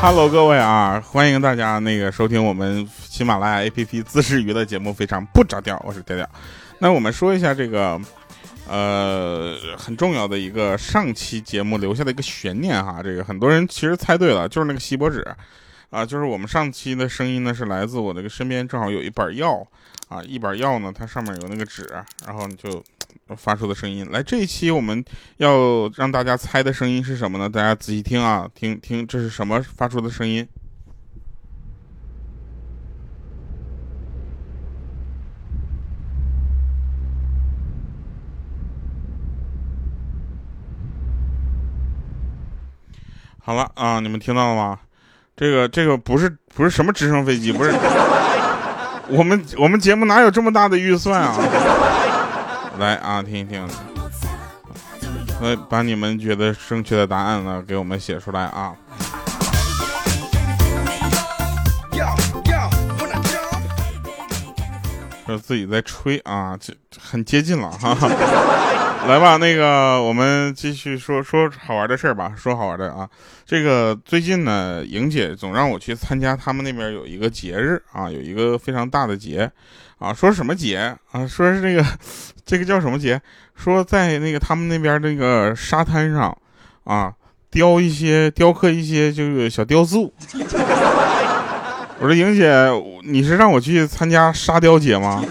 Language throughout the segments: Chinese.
哈，Hello，各位啊，欢迎大家那个收听我们喜马拉雅 APP 自制娱乐节目，非常不着调，我是调调。那我们说一下这个，呃，很重要的一个上期节目留下的一个悬念哈，这个很多人其实猜对了，就是那个锡箔纸，啊，就是我们上期的声音呢是来自我那个身边正好有一板药，啊，一板药呢它上面有那个纸，然后你就。发出的声音来，这一期我们要让大家猜的声音是什么呢？大家仔细听啊，听听这是什么发出的声音？好了啊，你们听到了吗？这个这个不是不是什么直升飞机，不是，我们我们节目哪有这么大的预算啊？来啊，听一听，来把你们觉得正确的答案呢给我们写出来啊。说自己在吹啊，这很接近了 哈。来吧，那个我们继续说说好玩的事儿吧，说好玩的啊。这个最近呢，莹姐总让我去参加他们那边有一个节日啊，有一个非常大的节啊。说什么节啊？说是这个，这个叫什么节？说在那个他们那边那个沙滩上啊，雕一些雕刻一些这个小雕塑。我说莹姐，你是让我去参加沙雕节吗？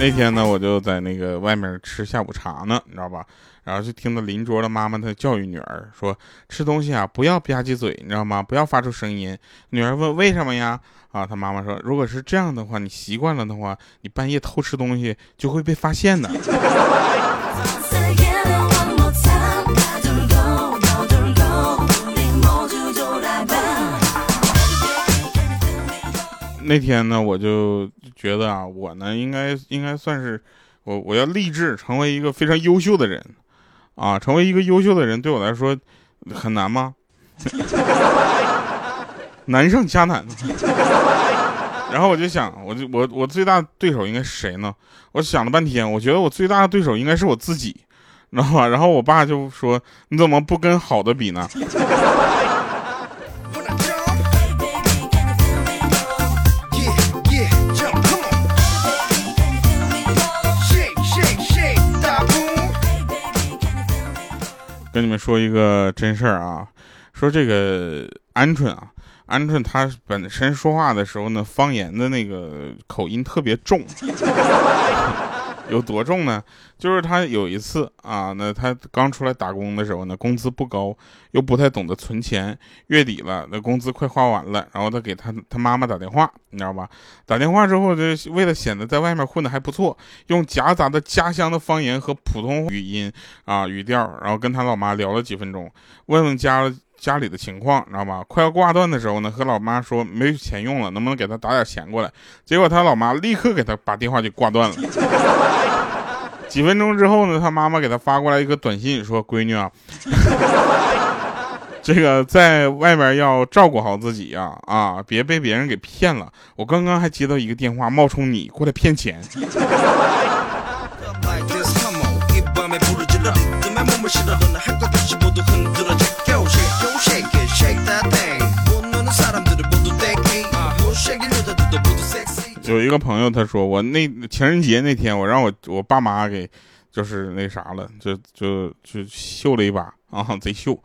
那天呢，我就在那个外面吃下午茶呢，你知道吧？然后就听到邻桌的妈妈她教育女儿说：“吃东西啊，不要吧唧嘴，你知道吗？不要发出声音。”女儿问：“为什么呀？”啊，她妈妈说：“如果是这样的话，你习惯了的话，你半夜偷吃东西就会被发现的。”那天呢，我就觉得啊，我呢应该应该算是我我要立志成为一个非常优秀的人，啊，成为一个优秀的人对我来说很难吗？难上加难。然后我就想，我就我我最大对手应该是谁呢？我想了半天，我觉得我最大的对手应该是我自己，知道吧？然后我爸就说：“你怎么不跟好的比呢？”们说一个真事儿啊，说这个鹌鹑啊，鹌鹑它本身说话的时候呢，方言的那个口音特别重。有多重呢？就是他有一次啊，那他刚出来打工的时候呢，工资不高，又不太懂得存钱。月底了，那工资快花完了，然后他给他他妈妈打电话，你知道吧？打电话之后，就为了显得在外面混的还不错，用夹杂的家乡的方言和普通语音啊语调，然后跟他老妈聊了几分钟，问问家。家里的情况，知道吧？快要挂断的时候呢，和老妈说没钱用了，能不能给他打点钱过来？结果他老妈立刻给他把电话就挂断了。几分钟之后呢，他妈妈给他发过来一个短信，说：“闺女啊，这个在外面要照顾好自己呀，啊，别被别人给骗了。我刚刚还接到一个电话，冒充你过来骗钱。”有一个朋友他说我那情人节那天我让我我爸妈给就是那啥了就就就秀了一把啊 贼秀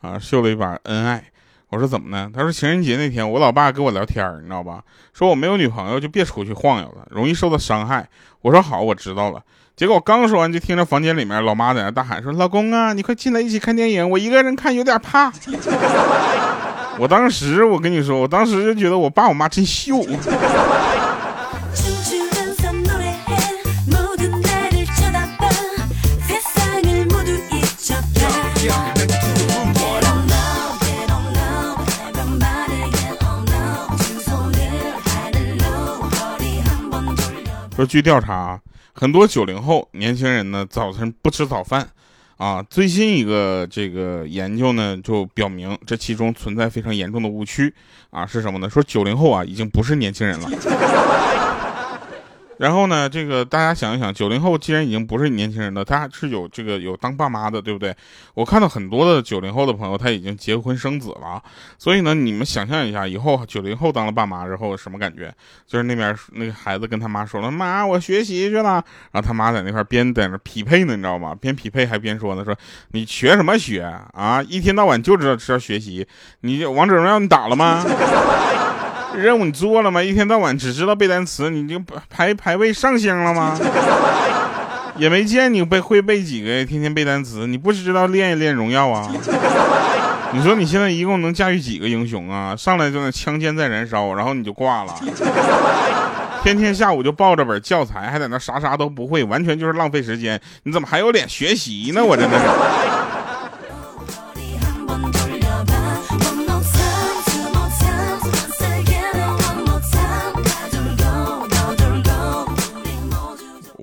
啊秀了一把恩爱。我说怎么呢？他说情人节那天我老爸跟我聊天你知道吧？说我没有女朋友就别出去晃悠了容易受到伤害。我说好我知道了。结果我刚说完就听着房间里面老妈在那大喊说老公啊你快进来一起看电影我一个人看有点怕。我当时我跟你说我当时就觉得我爸我妈真秀。说据调查，很多九零后年轻人呢，早晨不吃早饭，啊，最新一个这个研究呢，就表明这其中存在非常严重的误区啊，是什么呢？说九零后啊，已经不是年轻人了。然后呢，这个大家想一想，九零后既然已经不是年轻人了，他是有这个有当爸妈的，对不对？我看到很多的九零后的朋友，他已经结婚生子了。所以呢，你们想象一下，以后九零后当了爸妈之后什么感觉？就是那边那个孩子跟他妈说了：“妈，我学习去了。”然后他妈在那块边在那匹配呢，你知道吗？边匹配还边说呢：“说你学什么学啊？一天到晚就知道知道学习，你王者荣耀你打了吗？” 任务你做了吗？一天到晚只知道背单词，你就排排位上星了吗？也没见你背会背几个，天天背单词，你不知道练一练荣耀啊？你说你现在一共能驾驭几个英雄啊？上来就那枪尖在燃烧，然后你就挂了。天天下午就抱着本教材，还在那啥啥都不会，完全就是浪费时间。你怎么还有脸学习呢？我真的是。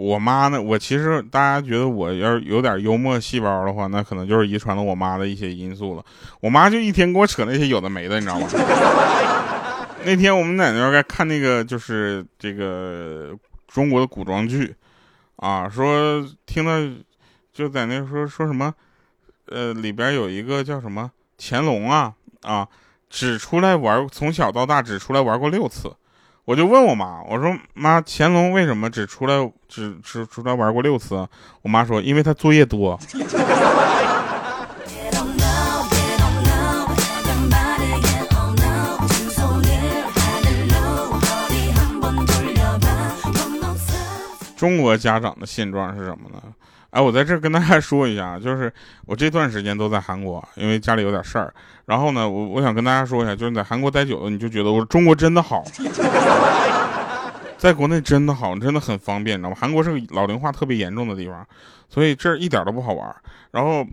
我妈呢？我其实大家觉得我要是有点幽默细胞的话，那可能就是遗传了我妈的一些因素了。我妈就一天给我扯那些有的没的，你知道吗？那天我们在那边看那个就是这个中国的古装剧，啊，说听到就在那说说什么，呃，里边有一个叫什么乾隆啊啊，只出来玩，从小到大只出来玩过六次。我就问我妈，我说妈，乾隆为什么只出来只只出来玩过六次？我妈说，因为他作业多。中国家长的现状是什么呢？哎，我在这跟大家说一下，就是我这段时间都在韩国，因为家里有点事儿。然后呢，我我想跟大家说一下，就是在韩国待久了，你就觉得我中国真的好，在国内真的好，真的很方便，你知道吗？韩国是个老龄化特别严重的地方，所以这一点都不好玩。然后，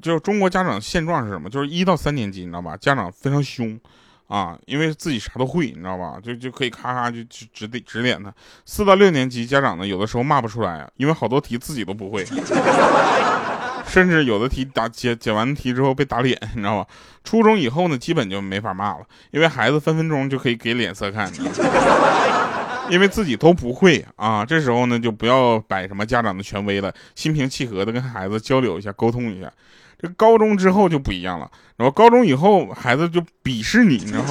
就是中国家长现状是什么？就是一到三年级，你知道吧？家长非常凶。啊，因为自己啥都会，你知道吧？就就可以咔咔就指指点指点他。四到六年级家长呢，有的时候骂不出来，因为好多题自己都不会，甚至有的题答解解完题之后被打脸，你知道吧？初中以后呢，基本就没法骂了，因为孩子分分钟就可以给脸色看，因为自己都不会啊。这时候呢，就不要摆什么家长的权威了，心平气和的跟孩子交流一下，沟通一下。这高中之后就不一样了，然后高中以后孩子就鄙视你，你知道吗？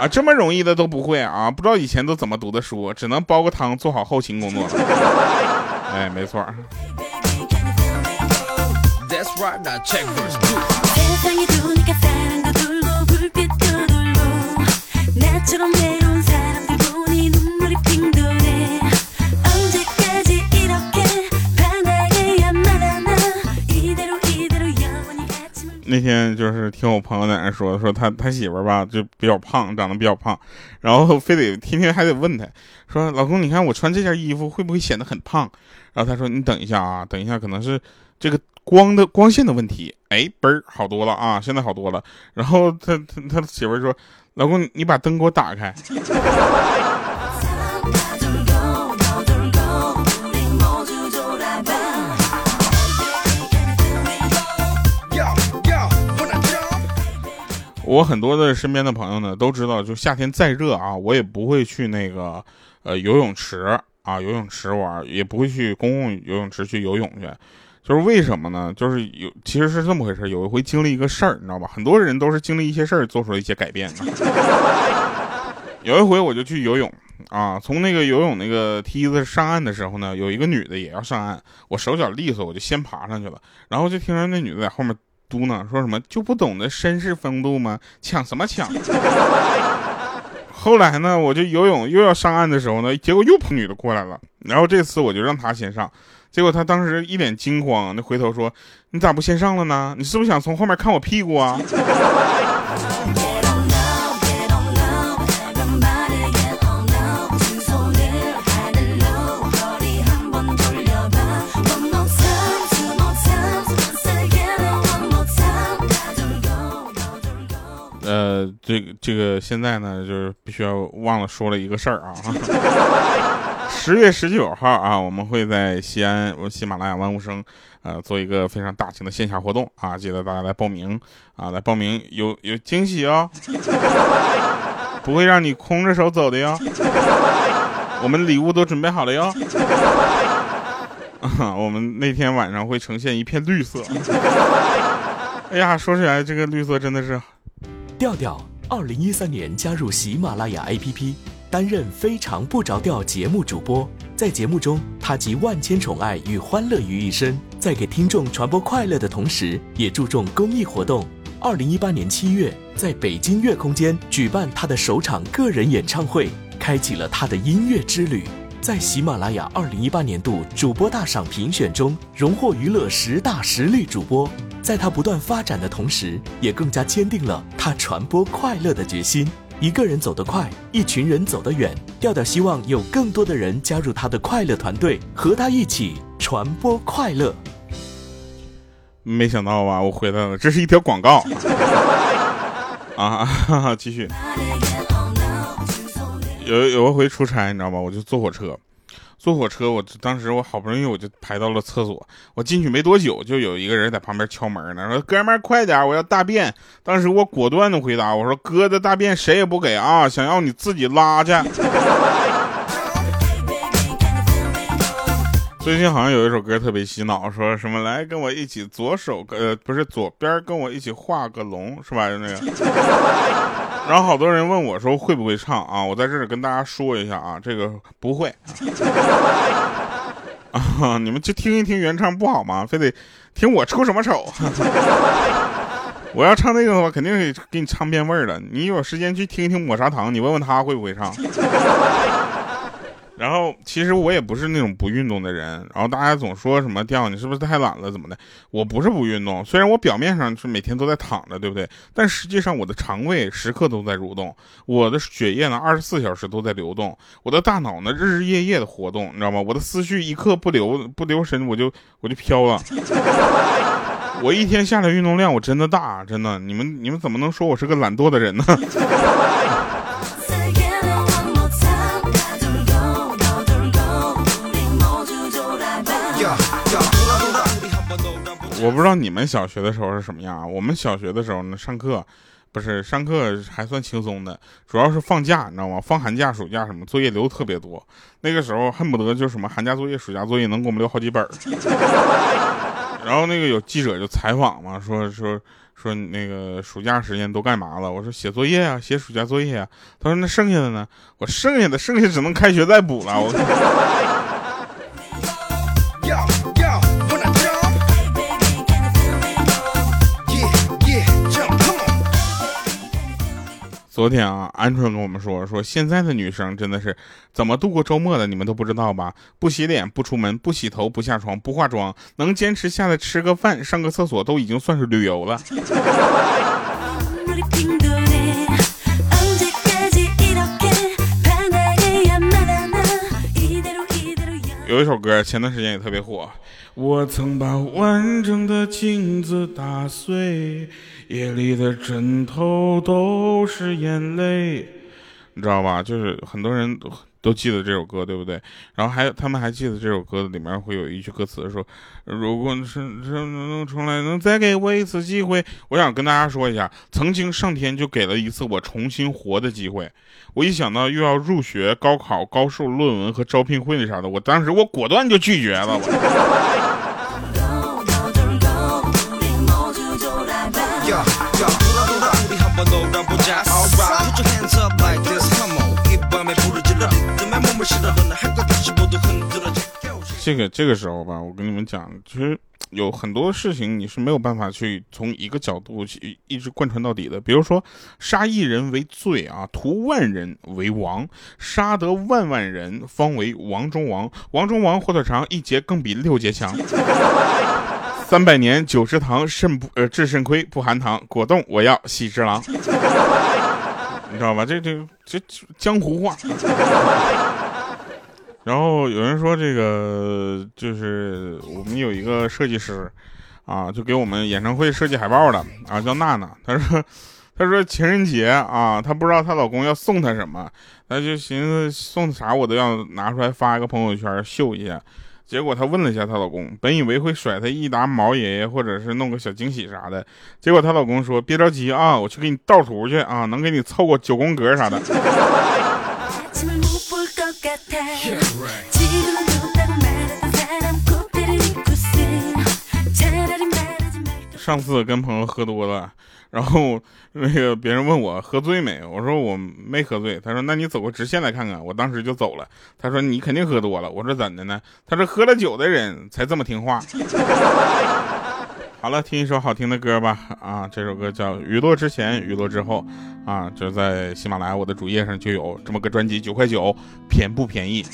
啊，这么容易的都不会啊？不知道以前都怎么读的书，只能煲个汤做好后勤工作了。哎，没错。就是听我朋友在那说，说他他媳妇儿吧就比较胖，长得比较胖，然后非得天天还得问他，说老公，你看我穿这件衣服会不会显得很胖？然后他说你等一下啊，等一下可能是这个光的光线的问题。哎，嘣儿好多了啊，现在好多了。然后他他他媳妇儿说，老公你把灯给我打开。我很多的身边的朋友呢都知道，就夏天再热啊，我也不会去那个呃游泳池啊游泳池玩，也不会去公共游泳池去游泳去。就是为什么呢？就是有其实是这么回事。有一回经历一个事儿，你知道吧？很多人都是经历一些事儿做出了一些改变的。有一回我就去游泳啊，从那个游泳那个梯子上岸的时候呢，有一个女的也要上岸，我手脚利索，我就先爬上去了，然后就听着那女的在后面。嘟囔说什么就不懂得绅士风度吗？抢什么抢？后来呢，我就游泳又要上岸的时候呢，结果又碰女的过来了。然后这次我就让她先上，结果她当时一脸惊慌，那回头说：“你咋不先上了呢？你是不是想从后面看我屁股啊？” 这个这个现在呢，就是必须要忘了说了一个事儿啊，十月十九号啊，我们会在西安喜马拉雅万物生，呃，做一个非常大型的线下活动啊，记得大家来报名啊，来报名有有惊喜哦，不会让你空着手走的哟，我们礼物都准备好了哟。啊，我们那天晚上会呈现一片绿色。哎呀，说起来这个绿色真的是。调调，二零一三年加入喜马拉雅 APP，担任非常不着调节目主播。在节目中，他集万千宠爱与欢乐于一身，在给听众传播快乐的同时，也注重公益活动。二零一八年七月，在北京乐空间举办他的首场个人演唱会，开启了他的音乐之旅。在喜马拉雅二零一八年度主播大赏评选中，荣获娱乐十大实力主播。在他不断发展的同时，也更加坚定了他传播快乐的决心。一个人走得快，一群人走得远。调调希望有更多的人加入他的快乐团队，和他一起传播快乐。没想到吧，我回来了，这是一条广告。啊，继续。有有一回出差，你知道吗？我就坐火车，坐火车，我当时我好不容易我就排到了厕所，我进去没多久，就有一个人在旁边敲门呢，说：“哥们儿，快点，我要大便。”当时我果断的回答：“我说哥的大便谁也不给啊，想要你自己拉去。”最近好像有一首歌特别洗脑，说什么来跟我一起左手呃不是左边跟我一起画个龙是吧？就那个。然后好多人问我说会不会唱啊？我在这里跟大家说一下啊，这个不会。啊，你们去听一听原唱不好吗？非得听我出什么丑？我要唱那个的话，肯定给你唱变味儿了。你有时间去听一听抹茶糖，你问问他会不会唱。然后其实我也不是那种不运动的人，然后大家总说什么掉你是不是太懒了怎么的？我不是不运动，虽然我表面上是每天都在躺着，对不对？但实际上我的肠胃时刻都在蠕动，我的血液呢二十四小时都在流动，我的大脑呢日日夜夜的活动，你知道吗？我的思绪一刻不留不留神我就我就飘了。我一天下来运动量我真的大，真的，你们你们怎么能说我是个懒惰的人呢？我不知道你们小学的时候是什么样啊？我们小学的时候呢，上课不是上课还算轻松的，主要是放假，你知道吗？放寒假、暑假什么作业留特别多。那个时候恨不得就什么寒假作业、暑假作业能给我们留好几本。然后那个有记者就采访嘛，说说说那个暑假时间都干嘛了？我说写作业啊，写暑假作业啊。他说那剩下的呢？我剩下的剩下只能开学再补了。我。昨天啊，鹌鹑跟我们说，说现在的女生真的是怎么度过周末的，你们都不知道吧？不洗脸，不出门，不洗头，不下床，不化妆，能坚持下来吃个饭、上个厕所，都已经算是旅游了。有一首歌，前段时间也特别火。我曾把完整的镜子打碎，夜里的枕头都是眼泪，你知道吧？就是很多人都记得这首歌，对不对？然后还有他们还记得这首歌里面会有一句歌词说：“如果是能重来，能再给我一次机会。”我想跟大家说一下，曾经上天就给了一次我重新活的机会。我一想到又要入学、高考、高数、论文和招聘会那啥的，我当时我果断就拒绝了。这个这个时候吧，我跟你们讲，其实有很多事情你是没有办法去从一个角度去一直贯穿到底的。比如说，杀一人为罪啊，屠万人为王，杀得万万人方为王中王。王中王火腿肠一节更比六节强。三百年九食堂，肾不呃治肾亏不含糖。果冻我要喜之郎，你知道吧？这这这江湖话。然后有人说这个就是我们有一个设计师，啊，就给我们演唱会设计海报的啊，叫娜娜。她说，她说情人节啊，她不知道她老公要送她什么，她就寻思送啥我都要拿出来发一个朋友圈秀一下。结果她问了一下她老公，本以为会甩她一沓毛爷爷，或者是弄个小惊喜啥的。结果她老公说：“别着急啊，我去给你倒图去啊，能给你凑个九宫格啥的。”上次跟朋友喝多了，然后那个别人问我喝醉没，我说我没喝醉。他说那你走个直线来看看。我当时就走了。他说你肯定喝多了。我说怎的呢？他说喝了酒的人才这么听话。好了，听一首好听的歌吧。啊，这首歌叫《雨落之前，雨落之后》啊，就在喜马拉雅我的主页上就有这么个专辑，九块九，便不便宜？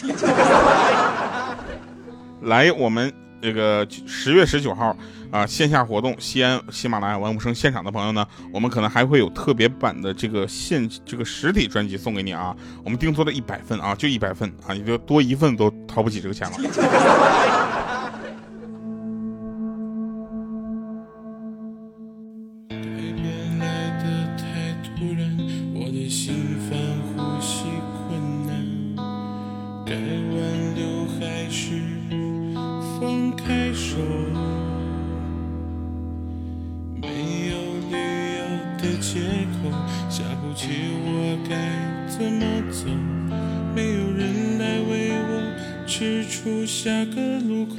来，我们这个十月十九号。啊，线下活动，西安喜马拉雅万物生现场的朋友呢，我们可能还会有特别版的这个现这个实体专辑送给你啊。我们定做了一百份啊，就一百份啊，你就多一份都掏不起这个钱了。下个路口，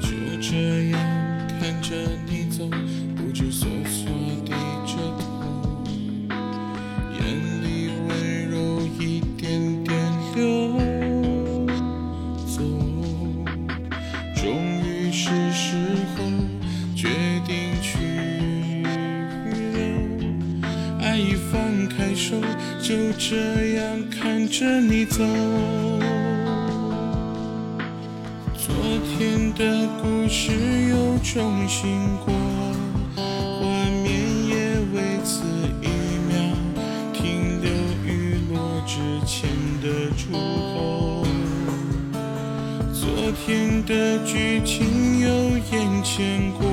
就这样看着你走，不知所措低着头，眼里温柔一点点流走。终于是时候决定去留，爱已放开手，就这样。着你走，昨天的故事又重新过，画面也为此一秒停留，雨落之前的出口，昨天的剧情又眼前过，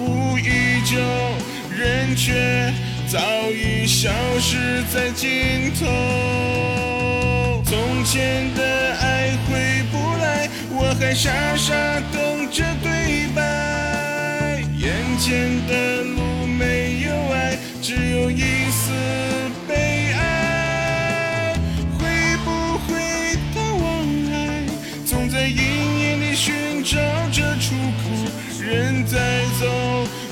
无依旧人却早已消失在尽头。从前的爱回不来，我还傻傻等着对白。眼前的路没有爱，只有一丝悲哀。会不会的往来，总在阴影里寻找着出口。人在走，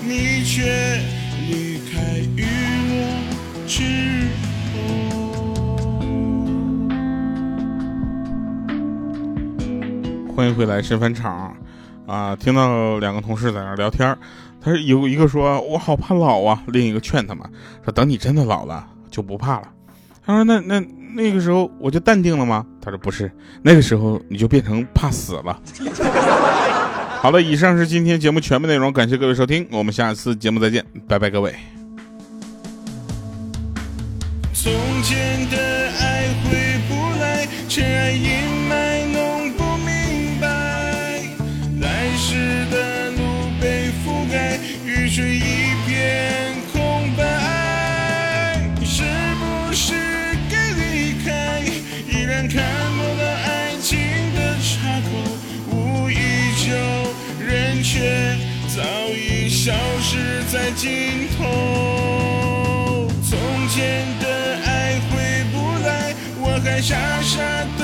你却离开于我之后。欢迎回来，神返场啊！听到两个同事在那聊天他有一个说：“我好怕老啊。”另一个劝他们说：“等你真的老了就不怕了。”他说：“那那那个时候我就淡定了吗？”他说：“不是，那个时候你就变成怕死了。”好的，以上是今天节目全部内容，感谢各位收听，我们下次节目再见，拜拜，各位。从前的爱尽头。从前的爱回不来，我还傻傻。